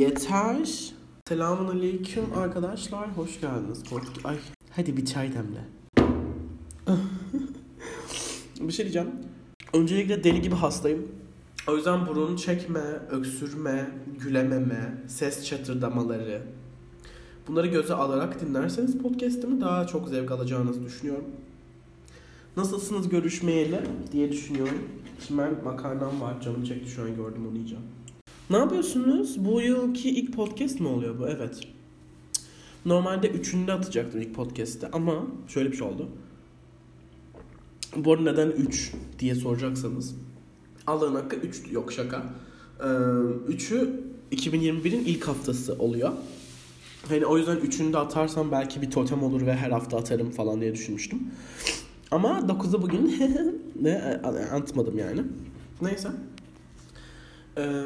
Yeter. Selamun aleyküm arkadaşlar. Hoş geldiniz. Ay, hadi bir çay demle. bir şey diyeceğim. Öncelikle deli gibi hastayım. O yüzden burun çekme, öksürme, gülememe, ses çatırdamaları. Bunları göze alarak dinlerseniz podcast'imi daha çok zevk alacağınızı düşünüyorum. Nasılsınız görüşmeyeli diye düşünüyorum. Şimdi ben makarnam var. Canım çekti şu an gördüm onu yiyeceğim. Ne yapıyorsunuz? Bu yılki ilk podcast mi oluyor bu? Evet. Normalde üçünde atacaktım ilk podcast'te ama şöyle bir şey oldu. Bu arada neden 3 diye soracaksanız. Allah'ın hakkı 3 yok şaka. Ee, 3'ü 2021'in ilk haftası oluyor. Hani o yüzden üçünü de atarsam belki bir totem olur ve her hafta atarım falan diye düşünmüştüm. Ama 9'u bugün ne atmadım yani. Neyse. Ee,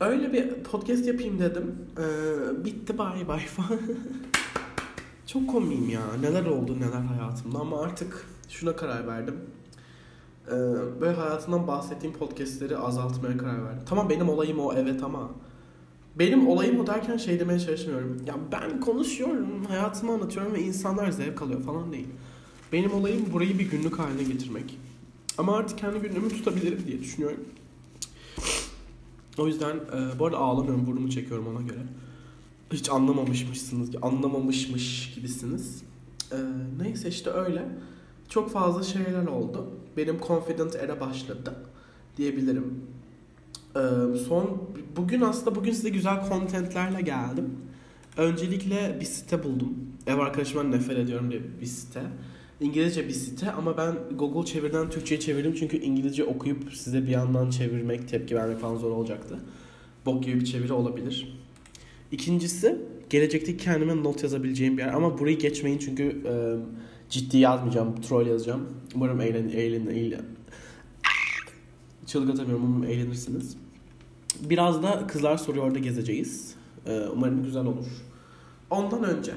öyle bir podcast yapayım dedim. Ee, bitti bay bay falan. Çok komiyim ya. Neler oldu neler hayatımda ama artık şuna karar verdim. Ee, böyle hayatımdan bahsettiğim podcastleri azaltmaya karar verdim. Tamam benim olayım o evet ama benim olayım o derken şey demeye çalışmıyorum. Ya ben konuşuyorum, hayatımı anlatıyorum ve insanlar zevk alıyor falan değil. Benim olayım burayı bir günlük haline getirmek. Ama artık kendi günlüğümü tutabilirim diye düşünüyorum. O yüzden e, bu arada ağlamıyorum, burnumu çekiyorum ona göre. Hiç anlamamışmışsınız, anlamamışmış gibisiniz. E, neyse işte öyle. Çok fazla şeyler oldu. Benim confident era başladı diyebilirim. E, son bugün aslında bugün size güzel contentlerle geldim. Öncelikle bir site buldum. Ev arkadaşımdan nefret ediyorum diye bir site. İngilizce bir site ama ben Google çevirden Türkçe'ye çevirdim çünkü İngilizce okuyup size bir yandan çevirmek, tepki vermek falan zor olacaktı. Bok gibi bir çeviri olabilir. İkincisi gelecekteki kendime not yazabileceğim bir yer ama burayı geçmeyin çünkü e, ciddi yazmayacağım, troll yazacağım. Umarım eğlen, eğlen, eğlen. Çığlık atamıyorum, umarım eğlenirsiniz. Biraz da kızlar soruyor orada gezeceğiz. E, umarım güzel olur. Ondan önce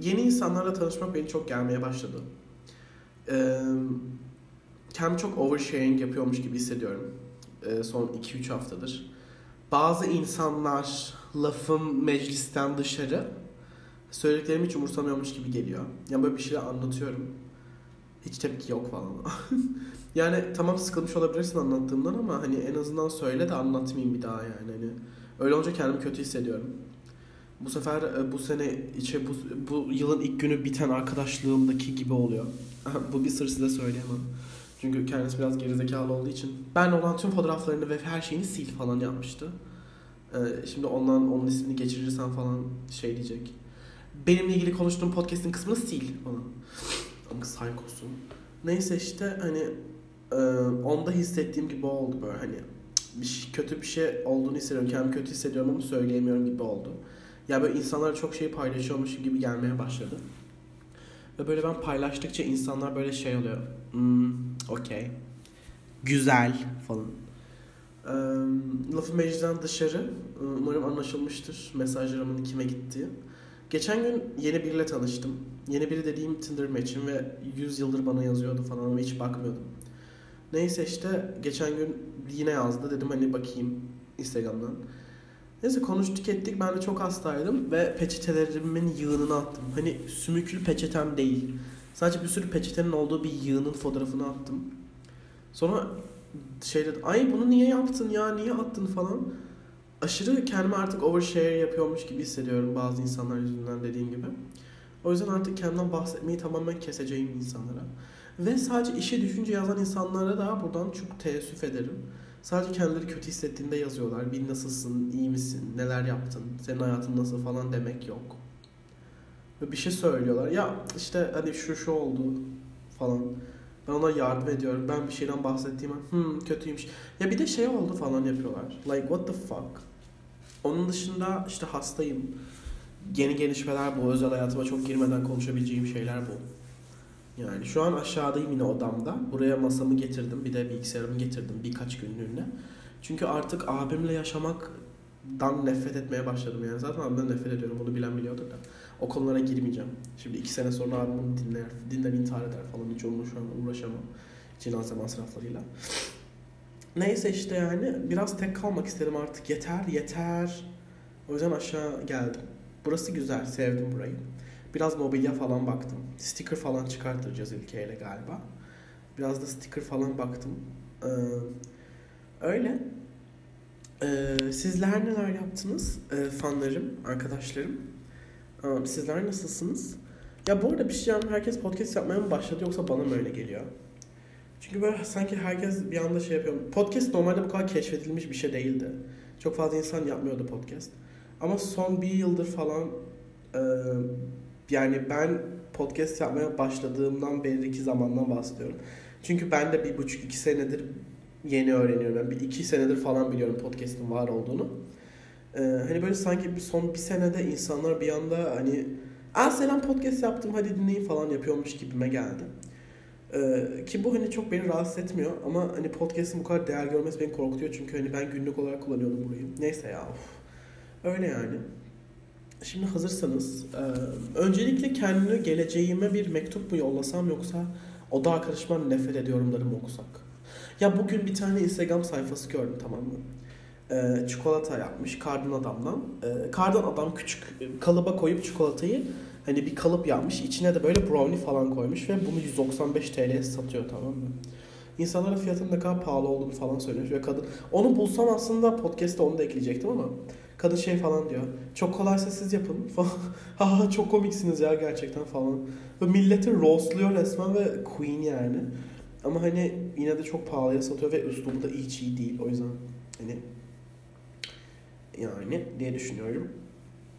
yeni insanlarla tanışmak beni çok gelmeye başladı. Ee, kendimi çok oversharing yapıyormuş gibi hissediyorum. Ee, son 2-3 haftadır. Bazı insanlar lafım meclisten dışarı söylediklerimi hiç umursamıyormuş gibi geliyor. Yani böyle bir şeyler anlatıyorum. Hiç tepki yok falan. yani tamam sıkılmış olabilirsin anlattığımdan ama hani en azından söyle de anlatmayayım bir daha yani. Hani öyle olunca kendimi kötü hissediyorum. Bu sefer e, bu sene içe bu, bu yılın ilk günü biten arkadaşlığımdaki gibi oluyor. bu bir sır size söyleyemem. Çünkü kendisi biraz gerizekalı olduğu için. Ben olan tüm fotoğraflarını ve her şeyini sil falan yapmıştı. Ee, şimdi ondan onun ismini geçirirsen falan şey diyecek. Benimle ilgili konuştuğum podcast'in kısmını sil falan. Ama saykosun. Neyse işte hani e, onda hissettiğim gibi oldu böyle hani bir kötü bir şey olduğunu hissediyorum. Kendimi kötü hissediyorum ama söyleyemiyorum gibi oldu. Ya böyle insanlar çok şey paylaşıyormuş gibi gelmeye başladı. Ve böyle ben paylaştıkça insanlar böyle şey oluyor. Hmm, okey. Güzel falan. Ee, lafı meclisten dışarı. Umarım anlaşılmıştır mesajlarımın kime gittiği. Geçen gün yeni biriyle tanıştım. Yeni biri dediğim Tinder match'im ve 100 yıldır bana yazıyordu falan ama hiç bakmıyordum. Neyse işte geçen gün yine yazdı. Dedim hani bakayım Instagram'dan. Neyse konuştuk ettik. Ben de çok hastaydım ve peçetelerimin yığınını attım. Hani sümüklü peçetem değil. Sadece bir sürü peçetenin olduğu bir yığının fotoğrafını attım. Sonra şey dedi, ay bunu niye yaptın ya, niye attın falan. Aşırı kendime artık overshare yapıyormuş gibi hissediyorum bazı insanlar yüzünden dediğim gibi. O yüzden artık kendimden bahsetmeyi tamamen keseceğim insanlara. Ve sadece işe düşünce yazan insanlara da buradan çok teessüf ederim. Sadece kendileri kötü hissettiğinde yazıyorlar. Bir nasılsın, iyi misin, neler yaptın, senin hayatın nasıl falan demek yok. Ve bir şey söylüyorlar. Ya işte hani şu şu oldu falan. Ben ona yardım ediyorum. Ben bir şeyden bahsettiğim an hmm, kötüymüş. Ya bir de şey oldu falan yapıyorlar. Like what the fuck. Onun dışında işte hastayım. Yeni gelişmeler bu. Özel hayatıma çok girmeden konuşabileceğim şeyler bu. Yani şu an aşağıdayım yine odamda. Buraya masamı getirdim. Bir de bilgisayarımı getirdim birkaç günlüğüne. Çünkü artık abimle yaşamaktan nefret etmeye başladım. Yani zaten abimden nefret ediyorum. Bunu bilen biliyordur da. O konulara girmeyeceğim. Şimdi iki sene sonra abim bunu dinler, dinler intihar eder falan. Hiç onunla şu an uğraşamam. Cenaze masraflarıyla. Neyse işte yani biraz tek kalmak istedim artık. Yeter yeter. O yüzden aşağı geldim. Burası güzel. Sevdim burayı. Biraz mobilya falan baktım. Sticker falan çıkartacağız ülkeyle galiba. Biraz da sticker falan baktım. Ee, öyle. Ee, sizler neler yaptınız? Ee, fanlarım, arkadaşlarım. Ee, sizler nasılsınız? Ya bu arada bir şey yani herkes podcast yapmaya mı başladı yoksa bana mı öyle geliyor? Çünkü böyle sanki herkes bir anda şey yapıyor. Podcast normalde bu kadar keşfedilmiş bir şey değildi. Çok fazla insan yapmıyordu podcast. Ama son bir yıldır falan e, yani ben podcast yapmaya başladığımdan beriki zamandan bahsediyorum. Çünkü ben de bir buçuk iki senedir yeni öğreniyorum. Yani bir iki senedir falan biliyorum podcast'ın var olduğunu. Ee, hani böyle sanki son bir senede insanlar bir anda hani Aa selam podcast yaptım hadi dinleyin falan yapıyormuş gibime geldi. Ee, ki bu hani çok beni rahatsız etmiyor ama hani podcast'ın bu kadar değer görmesi beni korkutuyor çünkü hani ben günlük olarak kullanıyordum burayı. Neyse ya of. Öyle yani. Şimdi hazırsanız e, öncelikle kendini geleceğime bir mektup mu yollasam yoksa oda arkadaşımdan nefret ediyorumları mı okusak? Ya bugün bir tane Instagram sayfası gördüm tamam mı? Ee, çikolata yapmış kardan adamdan. Ee, kardan adam küçük kalıba koyup çikolatayı hani bir kalıp yapmış. içine de böyle brownie falan koymuş ve bunu 195 TL'ye satıyor tamam mı? İnsanlara fiyatının ne kadar pahalı olduğunu falan söylemiş ve kadın onu bulsam aslında podcast'te onu da ekleyecektim ama kadın şey falan diyor. Çok kolaysa siz yapın falan. ha çok komiksiniz ya gerçekten falan. Ve milleti roastluyor resmen ve queen yani. Ama hani yine de çok pahalıya satıyor ve üslubu da hiç iyi değil. O yüzden hani yani diye düşünüyorum.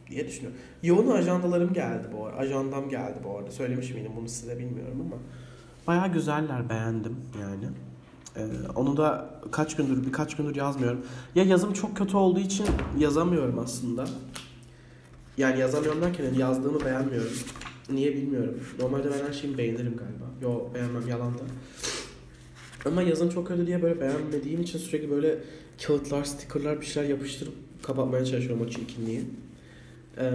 Diye düşünüyorum. Yoğun ajandalarım geldi bu arada. Ajandam geldi bu arada. Söylemiş miydim bunu size bilmiyorum ama. Baya güzeller beğendim yani. Ee, onu da kaç gündür birkaç gündür yazmıyorum. Ya yazım çok kötü olduğu için yazamıyorum aslında. Yani yazamıyorum derken yani yazdığımı beğenmiyorum. Niye bilmiyorum. Normalde ben her şeyi beğenirim galiba. Yo beğenmem yalan da. Ama yazım çok kötü diye böyle beğenmediğim için sürekli böyle kağıtlar, stickerlar bir şeyler yapıştırıp kapatmaya çalışıyorum o çirkinliği. Ee,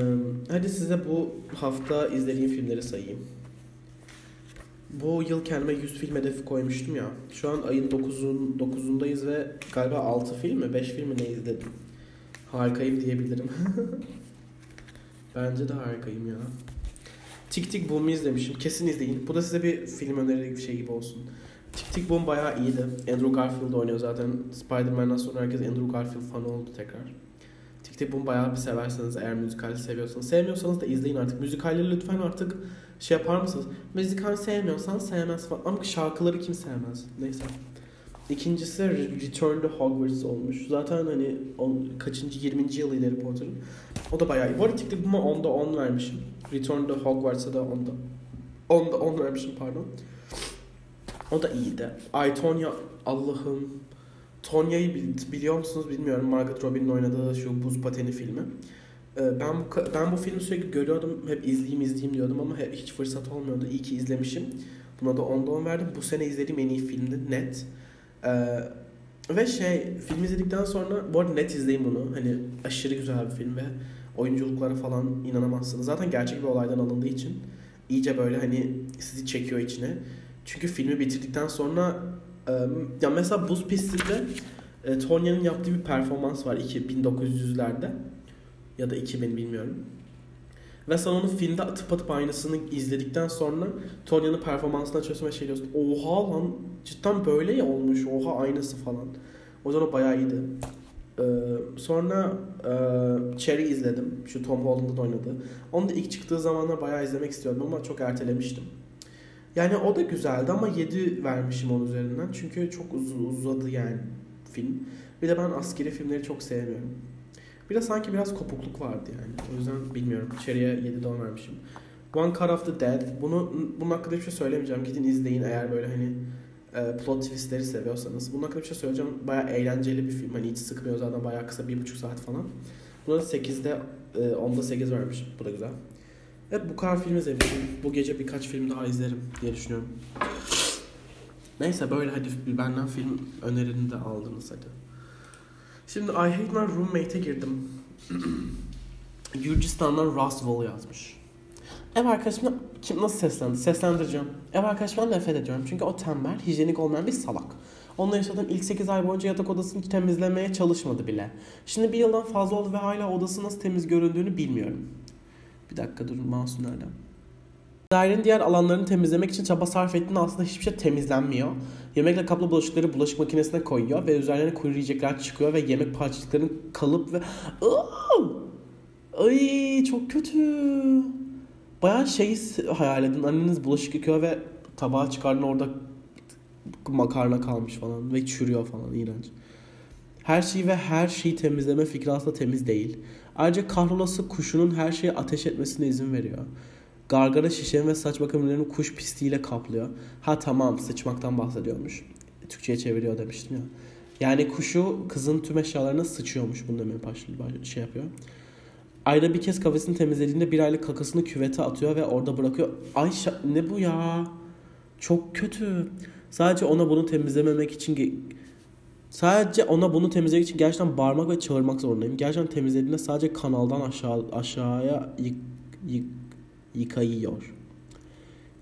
hadi size bu hafta izlediğim filmleri sayayım. Bu yıl kendime 100 film hedefi koymuştum ya. Şu an ayın 9'un 9'undayız ve galiba 6 film mi 5 film mi ne izledim. Harikayım diyebilirim. Bence de harikayım ya. Tik Tik Boom'u izlemişim. Kesin izleyin. Bu da size bir film öneri bir şey gibi olsun. Tik Tik Boom bayağı iyiydi. Andrew Garfield oynuyor zaten. Spider-Man'dan sonra herkes Andrew Garfield fanı oldu tekrar. Tik Boom bayağı bir severseniz eğer müzikal seviyorsanız. Sevmiyorsanız da izleyin artık. Müzikalleri lütfen artık şey yapar mısınız? Müzikal sevmiyorsan sevmez falan. Ama şarkıları kim sevmez? Neyse. İkincisi Return to Hogwarts olmuş. Zaten hani on, kaçıncı 20. yılıydı Harry Potter'ın. O da bayağı iyi. Bu arada Tik Tik Boom'a 10'da 10 vermişim. Return to Hogwarts'a da 10'da 10'da 10 vermişim pardon. O da iyiydi. Ay Tonya Allah'ım. Tonya'yı biliyor musunuz bilmiyorum. Margot Robbie'nin oynadığı şu buz pateni filmi. Ee, ben bu ben bu filmi sürekli görüyordum. Hep izleyeyim izleyeyim diyordum ama hiç fırsat olmuyordu. İyi ki izlemişim. Buna da 10'da 10 verdim. Bu sene izlediğim en iyi filmdi. Net. Ee, ve şey film izledikten sonra bu arada net izleyin bunu. Hani aşırı güzel bir film ve oyunculuklara falan inanamazsınız. Zaten gerçek bir olaydan alındığı için iyice böyle hani sizi çekiyor içine. Çünkü filmi bitirdikten sonra ya mesela Buz Pisti'nde Tonya'nın yaptığı bir performans var 1900'lerde ya da 2000 bilmiyorum. Ve sen onun filmde atıp atıp aynısını izledikten sonra Tonya'nın performansını açıyorsun ve şey diyorsun. Oha lan cidden böyle ya olmuş. Oha aynısı falan. O zaman o bayağı iyiydi. Ee, sonra e, Cherry izledim. Şu Tom Holland'ın oynadığı. Onu da ilk çıktığı zamanlar bayağı izlemek istiyordum ama çok ertelemiştim. Yani o da güzeldi ama 7 vermişim onun üzerinden. Çünkü çok uz uzadı yani film. Bir de ben askeri filmleri çok sevmiyorum. Bir de sanki biraz kopukluk vardı yani. O yüzden bilmiyorum. İçeriye 7 don vermişim. One Cut of the Dead. Bunu, bunun hakkında bir şey söylemeyeceğim. Gidin izleyin eğer böyle hani e, plot twistleri seviyorsanız. Bunun hakkında bir şey söyleyeceğim. Baya eğlenceli bir film. Hani hiç sıkmıyor zaten. Baya kısa. bir buçuk saat falan. Buna da 8'de e, 10'da 8 vermişim. Bu da güzel. Evet bu kadar film izlemişim. Bu gece birkaç film daha izlerim diye düşünüyorum. Neyse böyle hadi benden film önerini de aldınız hadi. Şimdi I Hate My Roommate'e girdim. Gürcistan'dan Roswell yazmış. Ev arkadaşımla kim nasıl seslendi? Seslendireceğim. Ev arkadaşımdan nefret ediyorum. Çünkü o tembel, hijyenik olmayan bir salak. Onunla yaşadığım ilk 8 ay boyunca yatak odasını temizlemeye çalışmadı bile. Şimdi bir yıldan fazla oldu ve hala odası nasıl temiz göründüğünü bilmiyorum. Bir dakika durun mouse nerede? Dairenin diğer alanlarını temizlemek için çaba sarf ettiğinde aslında hiçbir şey temizlenmiyor. Yemekle kaplı bulaşıkları bulaşık makinesine koyuyor ve üzerlerine kuru yiyecekler çıkıyor ve yemek parçacıklarının kalıp ve... Ay çok kötü. Bayağı şey hayal edin. Anneniz bulaşık yıkıyor ve tabağı çıkardın orada makarna kalmış falan ve çürüyor falan iğrenç. Her şeyi ve her şeyi temizleme fikri aslında temiz değil. Ayrıca kahrolası kuşunun her şeyi ateş etmesine izin veriyor. Gargara şişenin ve saç bakım kuş pisliğiyle kaplıyor. Ha tamam sıçmaktan bahsediyormuş. Türkçe'ye çeviriyor demiştim ya. Yani kuşu kızın tüm eşyalarına sıçıyormuş. Bunu demeye başlıyor, şey yapıyor. Ayda bir kez kafesini temizlediğinde bir aylık kakasını küvete atıyor ve orada bırakıyor. Ay ne bu ya? Çok kötü. Sadece ona bunu temizlememek için sadece ona bunu temizlemek için gerçekten bağırmak ve çağırmak zorundayım. Gerçekten temizlediğinde sadece kanaldan aşağı aşağıya yık, yık, yıkayıyor.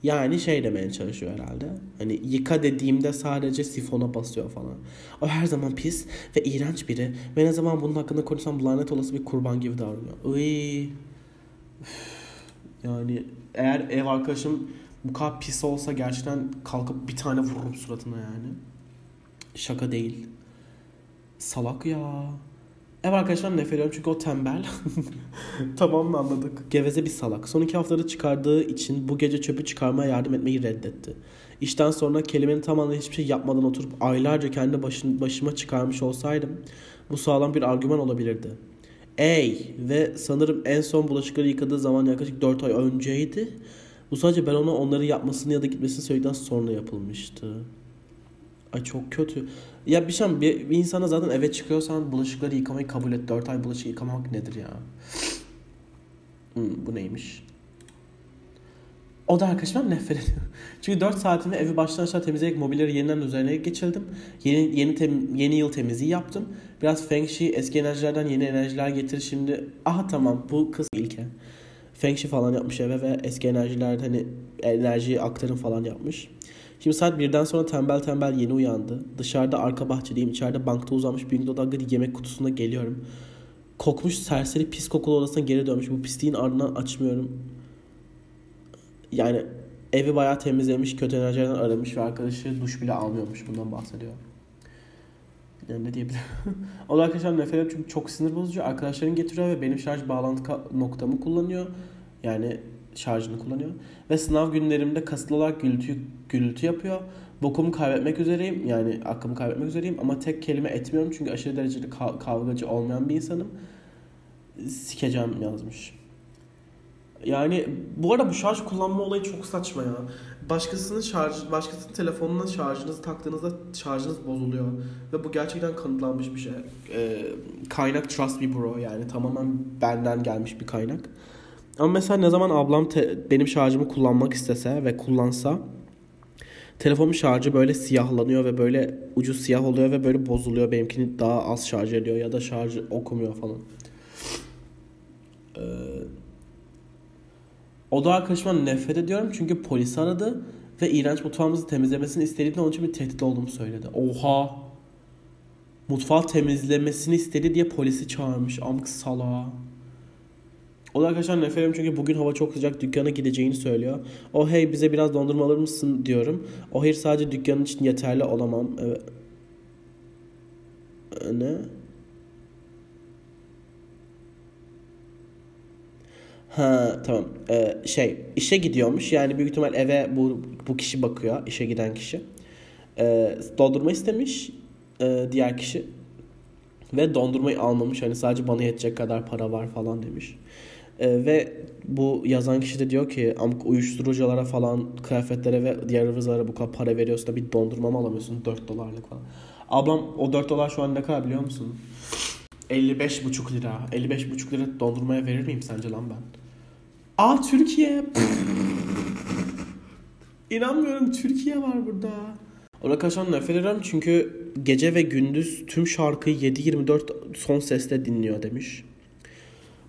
Yani şey demeye çalışıyor herhalde. Hani yıka dediğimde sadece sifona basıyor falan. O her zaman pis ve iğrenç biri. Ve ne zaman bunun hakkında konuşsam lanet olası bir kurban gibi davranıyor. Iy. Yani eğer ev arkadaşım bu kadar pis olsa gerçekten kalkıp bir tane vururum suratına yani. Şaka değil. Salak ya. Ev arkadaşlar nefret ediyorum çünkü o tembel. tamam mı anladık. Geveze bir salak. Son iki haftada çıkardığı için bu gece çöpü çıkarmaya yardım etmeyi reddetti. İşten sonra kelimenin tam anlamıyla hiçbir şey yapmadan oturup aylarca kendi başın, başıma çıkarmış olsaydım bu sağlam bir argüman olabilirdi. Ey ve sanırım en son bulaşıkları yıkadığı zaman yaklaşık 4 ay önceydi. Bu sadece ben ona onları yapmasını ya da gitmesini söyledikten sonra yapılmıştı. Ay çok kötü. Ya bir şey bir, bir insana zaten eve çıkıyorsan bulaşıkları yıkamayı kabul et. 4 ay bulaşık yıkamak nedir ya? Hmm, bu neymiş? O da arkadaşlar nefret ediyor. Çünkü 4 saatimi evi baştan aşağı temizleyerek mobilyaları yeniden üzerine geçirdim. Yeni yeni tem, yeni yıl temizliği yaptım. Biraz Feng Shui eski enerjilerden yeni enerjiler getir şimdi. Aha tamam bu kız ilke. Feng Shui falan yapmış eve ve eski enerjilerden hani enerjiyi aktarım falan yapmış. Şimdi saat birden sonra tembel tembel yeni uyandı. Dışarıda arka bahçedeyim. içeride bankta uzanmış büyük dodaklı yemek kutusunda geliyorum. Kokmuş serseri pis kokulu odasına geri dönmüş. Bu pisliğin ardından açmıyorum. Yani evi bayağı temizlemiş, kötü enerjilerden aramış ve arkadaşı duş bile almıyormuş. Bundan bahsediyor. Yani ne diyebilirim? o da arkadaşlar nefret ediyorum çünkü çok sinir bozucu. Arkadaşların getiriyor ve benim şarj bağlantı noktamı kullanıyor. Yani şarjını kullanıyor. Ve sınav günlerimde kasıtlı olarak gürültü, gürültü yapıyor. Bokumu kaybetmek üzereyim. Yani aklımı kaybetmek üzereyim. Ama tek kelime etmiyorum. Çünkü aşırı derecede kavgacı olmayan bir insanım. Sikeceğim yazmış. Yani bu arada bu şarj kullanma olayı çok saçma ya. Başkasının şarj, başkasının telefonuna şarjınızı taktığınızda şarjınız bozuluyor. Ve bu gerçekten kanıtlanmış bir şey. Ee, kaynak Trust Me Bro yani tamamen benden gelmiş bir kaynak. Ama mesela ne zaman ablam te- benim şarjımı kullanmak istese ve kullansa telefonun şarjı böyle siyahlanıyor ve böyle ucu siyah oluyor ve böyle bozuluyor. Benimkini daha az şarj ediyor ya da şarjı okumuyor falan. Ee, o da arkadaşımdan nefret ediyorum çünkü polis aradı ve iğrenç mutfağımızı temizlemesini istediğinde onun için bir tehdit olduğumu söyledi. Oha! Mutfağı temizlemesini istedi diye polisi çağırmış. Amk salağa. O da arkadaşlar nefret çünkü bugün hava çok sıcak dükkana gideceğini söylüyor. O hey bize biraz dondurma alır mısın diyorum. O hayır sadece dükkanın için yeterli olamam. Evet. Ne? Ha tamam. Ee, şey işe gidiyormuş. Yani büyük ihtimal eve bu bu kişi bakıyor. işe giden kişi. Ee, dondurma istemiş e, diğer kişi. Ve dondurmayı almamış. Hani sadece bana yetecek kadar para var falan demiş. E, ve bu yazan kişi de diyor ki uyuşturuculara falan kıyafetlere ve diğer ıvızlara bu kadar para veriyorsun da bir dondurma mı alamıyorsun 4 dolarlık falan. Ablam o 4 dolar şu an ne kadar biliyor musun? 55,5 lira. 55,5 lira dondurmaya verir miyim sence lan ben? Aa Türkiye. İnanmıyorum Türkiye var burada. Ona karşı nefret ediyorum çünkü gece ve gündüz tüm şarkıyı 7-24 son sesle dinliyor demiş.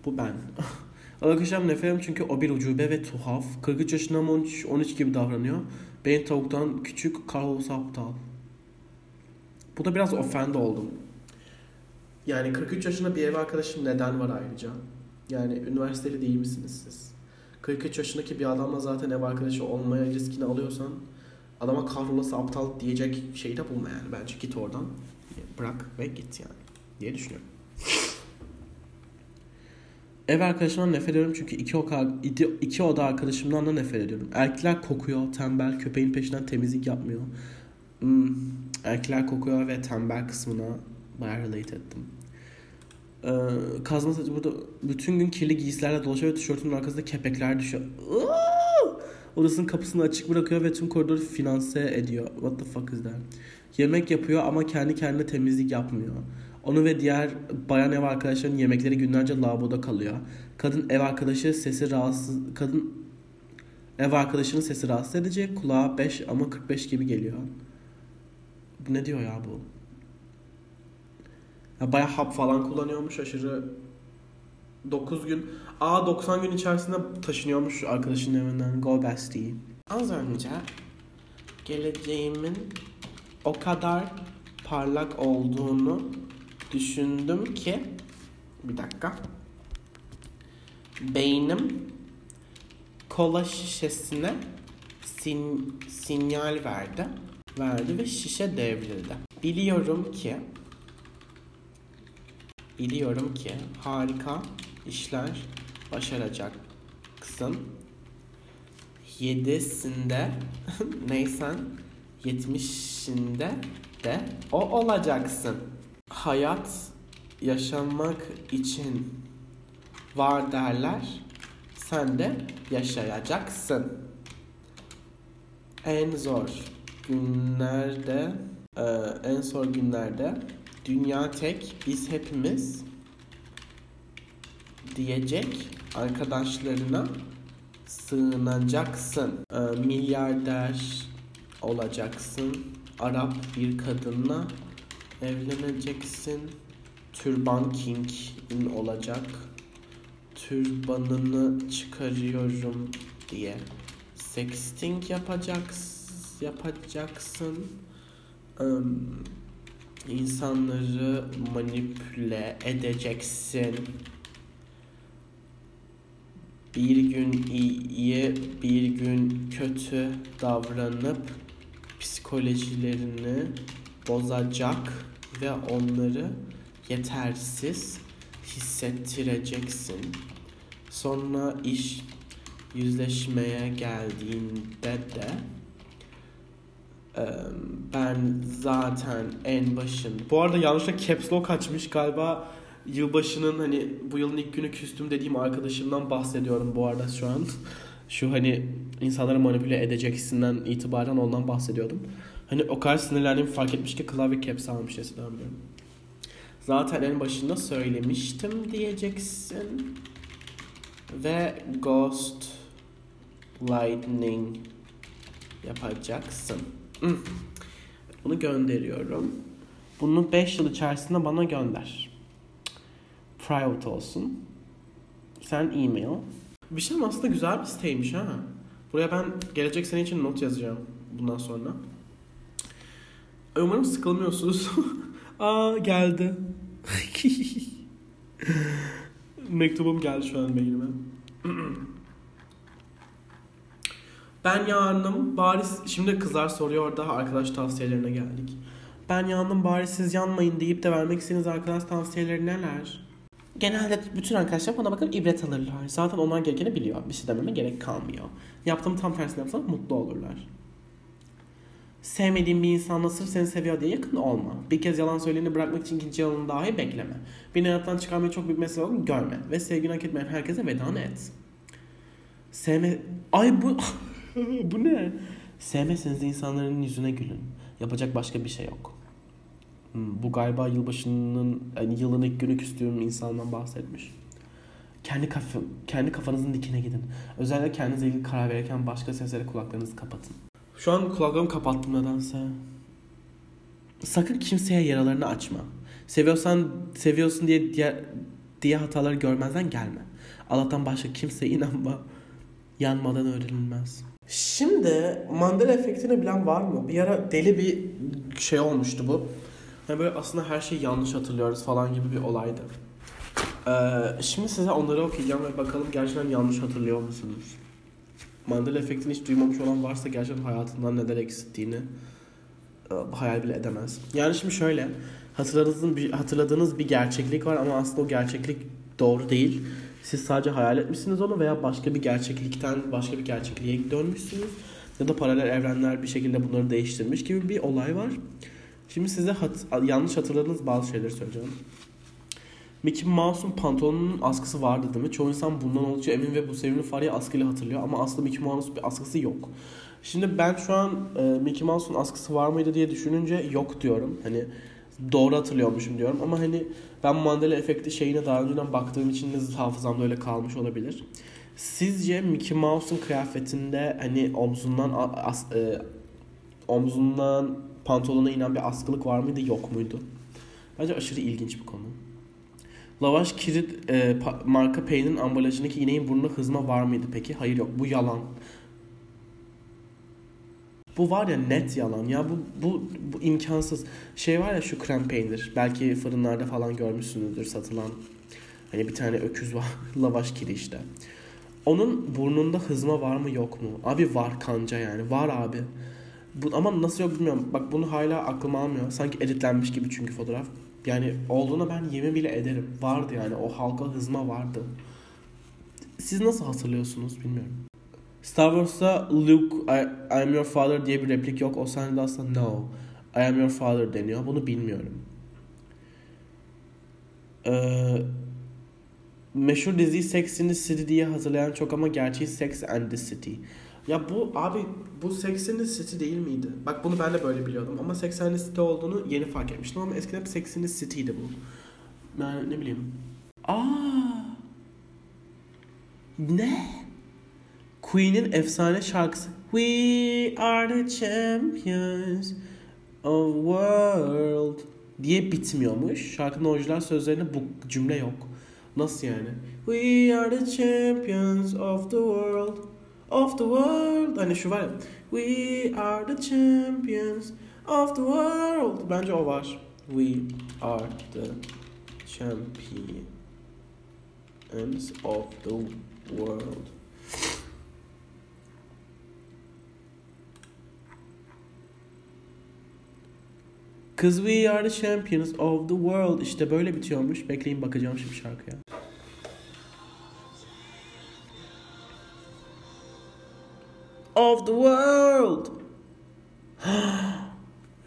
Bu ben. Arkadaşlar nefretim çünkü o bir ucube ve tuhaf. 43 yaşında mı 13, 13 gibi davranıyor. Benim tavuktan küçük kahrolsa aptal. Bu da biraz ofend oldum. Yani 43 yaşında bir ev arkadaşım neden var ayrıca? Yani üniversiteli değil misiniz siz? 43 yaşındaki bir adamla zaten ev arkadaşı olmaya riskini alıyorsan adama kahrolası aptal diyecek şeyi de bulma yani. Bence git oradan bırak ve git yani diye düşünüyorum. Ev arkadaşımdan nefret ediyorum çünkü iki, oka, iki oda arkadaşımdan da nefret ediyorum. Erkekler kokuyor, tembel, köpeğin peşinden temizlik yapmıyor. Hmm, erkekler kokuyor ve tembel kısmına bayağı relate ettim. Ee, kazma saçı burada bütün gün kirli giysilerle dolaşıyor ve tişörtünün arkasında kepekler düşüyor. Odasının kapısını açık bırakıyor ve tüm koridoru finanse ediyor. What the fuck is that? Yemek yapıyor ama kendi kendine temizlik yapmıyor. Onu ve diğer bayan ev arkadaşlarının yemekleri günlerce lavaboda kalıyor. Kadın ev arkadaşı sesi rahatsız... Kadın ev arkadaşının sesi rahatsız edici. Kulağa 5 ama 45 gibi geliyor. Ne diyor ya bu? Ya bayağı hap falan kullanıyormuş aşırı 9 gün. Aa 90 gün içerisinde taşınıyormuş arkadaşının evinden. Go bestie. Az önce geleceğimin o kadar parlak olduğunu düşündüm ki bir dakika. Beynim kola şişesine sin, sinyal verdi. Verdi ve şişe devrildi. Biliyorum ki biliyorum ki harika işler başaracaksın. Yedisinde neysen yetmişinde de o olacaksın. Hayat yaşamak için var derler. Sen de yaşayacaksın. En zor günlerde, e, en zor günlerde dünya tek, biz hepimiz diyecek arkadaşlarına sığınacaksın. E, milyarder olacaksın. Arap bir kadınla evleneceksin. Türban King'in olacak. Türbanını çıkarıyorum diye sexting yapacaksın. yapacaksın. Um, insanları manipüle edeceksin. Bir gün iyi, bir gün kötü davranıp psikolojilerini bozacak ve onları yetersiz hissettireceksin. Sonra iş yüzleşmeye geldiğinde de ben zaten en başın... Bu arada yanlışlıkla caps lock açmış galiba yılbaşının hani bu yılın ilk günü küstüm dediğim arkadaşımdan bahsediyorum bu arada şu an. Şu hani insanları manipüle edeceksinden itibaren ondan bahsediyordum. Hani o kadar sinirlendiğimi fark etmiş ki klavye caps almış devam ediyorum. Zaten en başında söylemiştim diyeceksin. Ve Ghost Lightning yapacaksın. Bunu gönderiyorum. Bunu 5 yıl içerisinde bana gönder. Private olsun. Sen e-mail. Bir şey aslında güzel bir siteymiş ha. Buraya ben gelecek sene için not yazacağım bundan sonra. Umarım sıkılmıyorsunuz. Aa geldi. Mektubum geldi şu an mailime. ben yandım bari şimdi kızlar soruyor da arkadaş tavsiyelerine geldik. Ben yandım bari siz yanmayın deyip de vermek istediğiniz arkadaş tavsiyeleri neler? Genelde bütün arkadaşlar bana bakıp ibret alırlar. Zaten onlar gerekeni biliyor. Bir şey dememe gerek kalmıyor. Yaptığım tam tersini yapsam mutlu olurlar. Sevmediğin bir insanla sırf seni seviyor diye yakın olma. Bir kez yalan söyleyeni bırakmak için ikinci yalanı dahi bekleme. Bir hayattan çıkarmayı çok büyük mesele olduğunu görme. Ve sevgini hak etmeyen herkese vedanı et. Sevme... Ay bu... bu ne? Sevmeseniz insanların yüzüne gülün. Yapacak başka bir şey yok. Hmm, bu galiba yılbaşının yani yılın ilk günü küstüğüm insandan bahsetmiş. Kendi kafa, kendi kafanızın dikine gidin. Özellikle kendinize ilgili karar verirken başka seslere kulaklarınızı kapatın. Şu an kulaklarımı kapattım nedense. Sakın kimseye yaralarını açma. Seviyorsan seviyorsun diye diye, diye hataları görmezden gelme. Allah'tan başka kimseye inanma. Yanmadan öğrenilmez. Şimdi Mandela efektini bilen var mı? Bir ara deli bir şey olmuştu bu. Yani böyle aslında her şeyi yanlış hatırlıyoruz falan gibi bir olaydı. Ee, şimdi size onları okuyacağım ve bakalım gerçekten yanlış hatırlıyor musunuz? Mandela efektini hiç duymamış olan varsa gerçekten hayatından neler eksilttiğini e, hayal bile edemez. Yani şimdi şöyle hatırladığınız bir, hatırladığınız bir gerçeklik var ama aslında o gerçeklik doğru değil. Siz sadece hayal etmişsiniz onu veya başka bir gerçeklikten başka bir gerçekliğe dönmüşsünüz. Ya da paralel evrenler bir şekilde bunları değiştirmiş gibi bir olay var. Şimdi size hat, yanlış hatırladığınız bazı şeyleri söyleyeceğim. Mickey Mouse'un pantolonunun askısı vardı değil mi? Çoğu insan bundan oldukça emin ve bu sevimli fareyi askıyla hatırlıyor ama aslında Mickey Mouse'un bir askısı yok. Şimdi ben şu an e, Mickey Mouse'un askısı var mıydı diye düşününce yok diyorum. Hani doğru hatırlıyormuşum diyorum ama hani ben Mandela efekti şeyine daha önceden baktığım için de hafızamda öyle kalmış olabilir. Sizce Mickey Mouse'un kıyafetinde hani omzundan as, e, omzundan pantolona inen bir askılık var mıydı yok muydu? Bence aşırı ilginç bir konu. Lavaş Kirit e, marka peynirin ambalajındaki ineğin burnuna hızma var mıydı peki? Hayır yok. Bu yalan. Bu var ya net yalan. Ya bu, bu, bu imkansız. Şey var ya şu krem peynir. Belki fırınlarda falan görmüşsünüzdür satılan. Hani bir tane öküz var. Lavaş kiri işte. Onun burnunda hızma var mı yok mu? Abi var kanca yani. Var abi. Bu, ama nasıl yok bilmiyorum. Bak bunu hala aklıma almıyor. Sanki editlenmiş gibi çünkü fotoğraf. Yani olduğuna ben yemin bile ederim. Vardı yani o halka hızma vardı. Siz nasıl hatırlıyorsunuz bilmiyorum. Star Wars'ta Luke I, I am your father diye bir replik yok. O sahnede aslında no. I am your father deniyor. Bunu bilmiyorum. Ee, meşhur diziyi Sex in the City diye hazırlayan çok ama gerçeği Sex and the City. Ya bu abi bu Sex and the City değil miydi? Bak bunu ben de böyle biliyordum ama Sex and the City olduğunu yeni fark etmiştim ama eskiden hep Sex and the City'ydi bu. Yani ne bileyim. Aa! Ne? Queen'in efsane şarkısı We are the champions of world diye bitmiyormuş. Şarkının orijinal sözlerinde bu cümle yok. Nasıl yani? We are the champions of the world of the world. Hani şu var ya. We are the champions of the world. Bence o var. We are the champions of the world. Cause we are the champions of the world. İşte böyle bitiyormuş. Bekleyin bakacağım şimdi şarkıya. Of the world.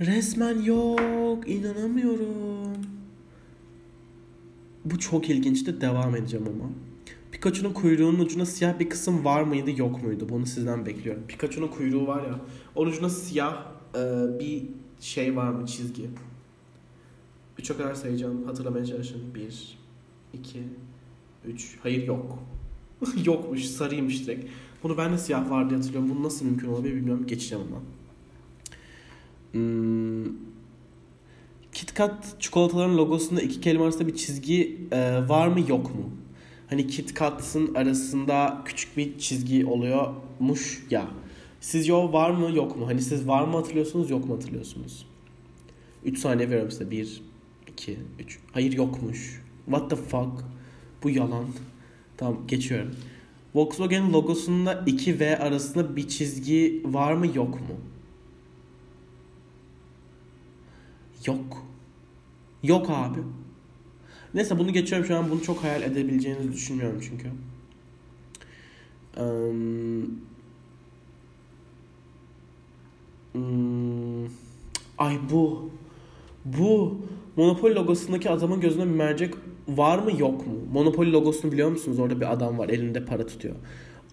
Resmen yok. İnanamıyorum. Bu çok ilginçti. Devam edeceğim ama. Pikachu'nun kuyruğunun ucuna siyah bir kısım var mıydı yok muydu? Bunu sizden bekliyorum. Pikachu'nun kuyruğu var ya. Onun ucuna siyah e, bir şey var mı çizgi? Üçe kadar sayacağım. Hatırlamaya çalışın. Bir, iki, üç. Hayır yok. Yokmuş. Sarıymış direkt. Bunu ben de siyah var diye hatırlıyorum. Bunu nasıl mümkün olabilir bilmiyorum. Geçeceğim ama. Hmm. KitKat çikolataların logosunda iki kelime arasında bir çizgi e, var mı yok mu? Hani KitKat'ın arasında küçük bir çizgi oluyormuş ya. Sizce o var mı yok mu? Hani siz var mı hatırlıyorsunuz yok mu hatırlıyorsunuz? 3 saniye veriyorum size. 1, 2, 3. Hayır yokmuş. What the fuck? Bu yalan. Tamam geçiyorum. Volkswagen logosunda 2 V arasında bir çizgi var mı yok mu? Yok. Yok abi. Neyse bunu geçiyorum şu an. Bunu çok hayal edebileceğinizi düşünmüyorum çünkü. Um, Hmm. Ay bu. Bu. Monopoly logosundaki adamın gözünde bir mercek var mı yok mu? Monopoly logosunu biliyor musunuz? Orada bir adam var elinde para tutuyor.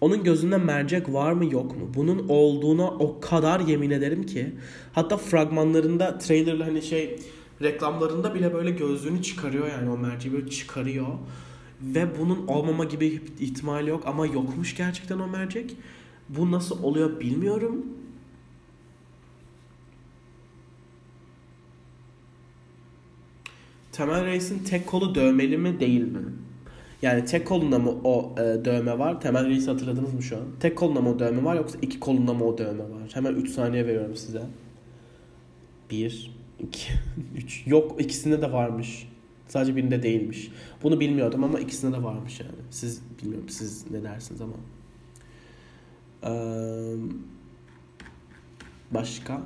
Onun gözünde mercek var mı yok mu? Bunun olduğuna o kadar yemin ederim ki. Hatta fragmanlarında trailerlı hani şey reklamlarında bile böyle gözlüğünü çıkarıyor yani o merceği böyle çıkarıyor. Ve bunun olmama gibi ihtimali yok ama yokmuş gerçekten o mercek. Bu nasıl oluyor bilmiyorum. Temel Reis'in tek kolu dövmeli mi değil mi? Yani tek kolunda mı o e, dövme var? Temel Reis'i hatırladınız mı şu an? Tek kolunda mı o dövme var yoksa iki kolunda mı o dövme var? Hemen 3 saniye veriyorum size. 1 İki, üç. Yok ikisinde de varmış. Sadece birinde değilmiş. Bunu bilmiyordum ama ikisinde de varmış yani. Siz bilmiyorum siz ne dersiniz ama. Ee, başka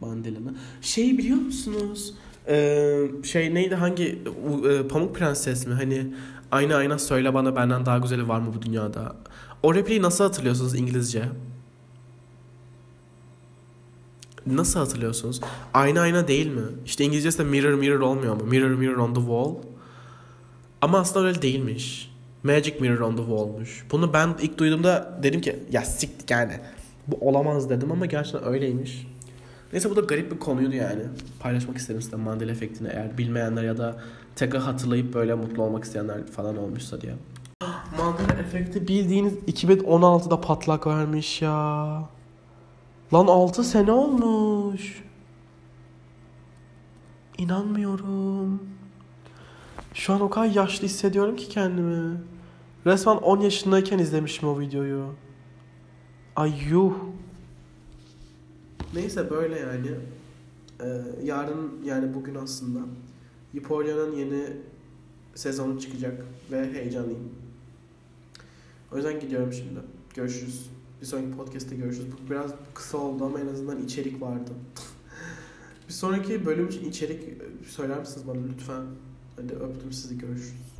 Mandela Şey biliyor musunuz? Ee, şey neydi hangi e, Pamuk Prenses mi? Hani ayna ayna söyle bana benden daha güzeli var mı bu dünyada? O repliği nasıl hatırlıyorsunuz İngilizce? Nasıl hatırlıyorsunuz? Ayna ayna değil mi? İşte İngilizcesi de mirror mirror olmuyor mu? Mirror mirror on the wall. Ama aslında öyle değilmiş. Magic mirror on the wall'muş. Bunu ben ilk duyduğumda dedim ki ya siktik yani. Bu olamaz dedim ama gerçekten öyleymiş. Neyse bu da garip bir konuydu yani. Paylaşmak isterim size Mandela efektini eğer bilmeyenler ya da tekrar hatırlayıp böyle mutlu olmak isteyenler falan olmuşsa diye. Mandela efekti bildiğiniz 2016'da patlak vermiş ya. Lan 6 sene olmuş. İnanmıyorum. Şu an o kadar yaşlı hissediyorum ki kendimi. Resmen 10 yaşındayken izlemişim o videoyu. Ay yuh. Neyse böyle yani. Ee, yarın yani bugün aslında Euphoria'nın yeni sezonu çıkacak ve heyecanlıyım. O yüzden gidiyorum şimdi. Görüşürüz. Bir sonraki podcast'te görüşürüz. Bu biraz kısa oldu ama en azından içerik vardı. bir sonraki bölüm için içerik söyler misiniz bana lütfen? Hadi öptüm sizi görüşürüz.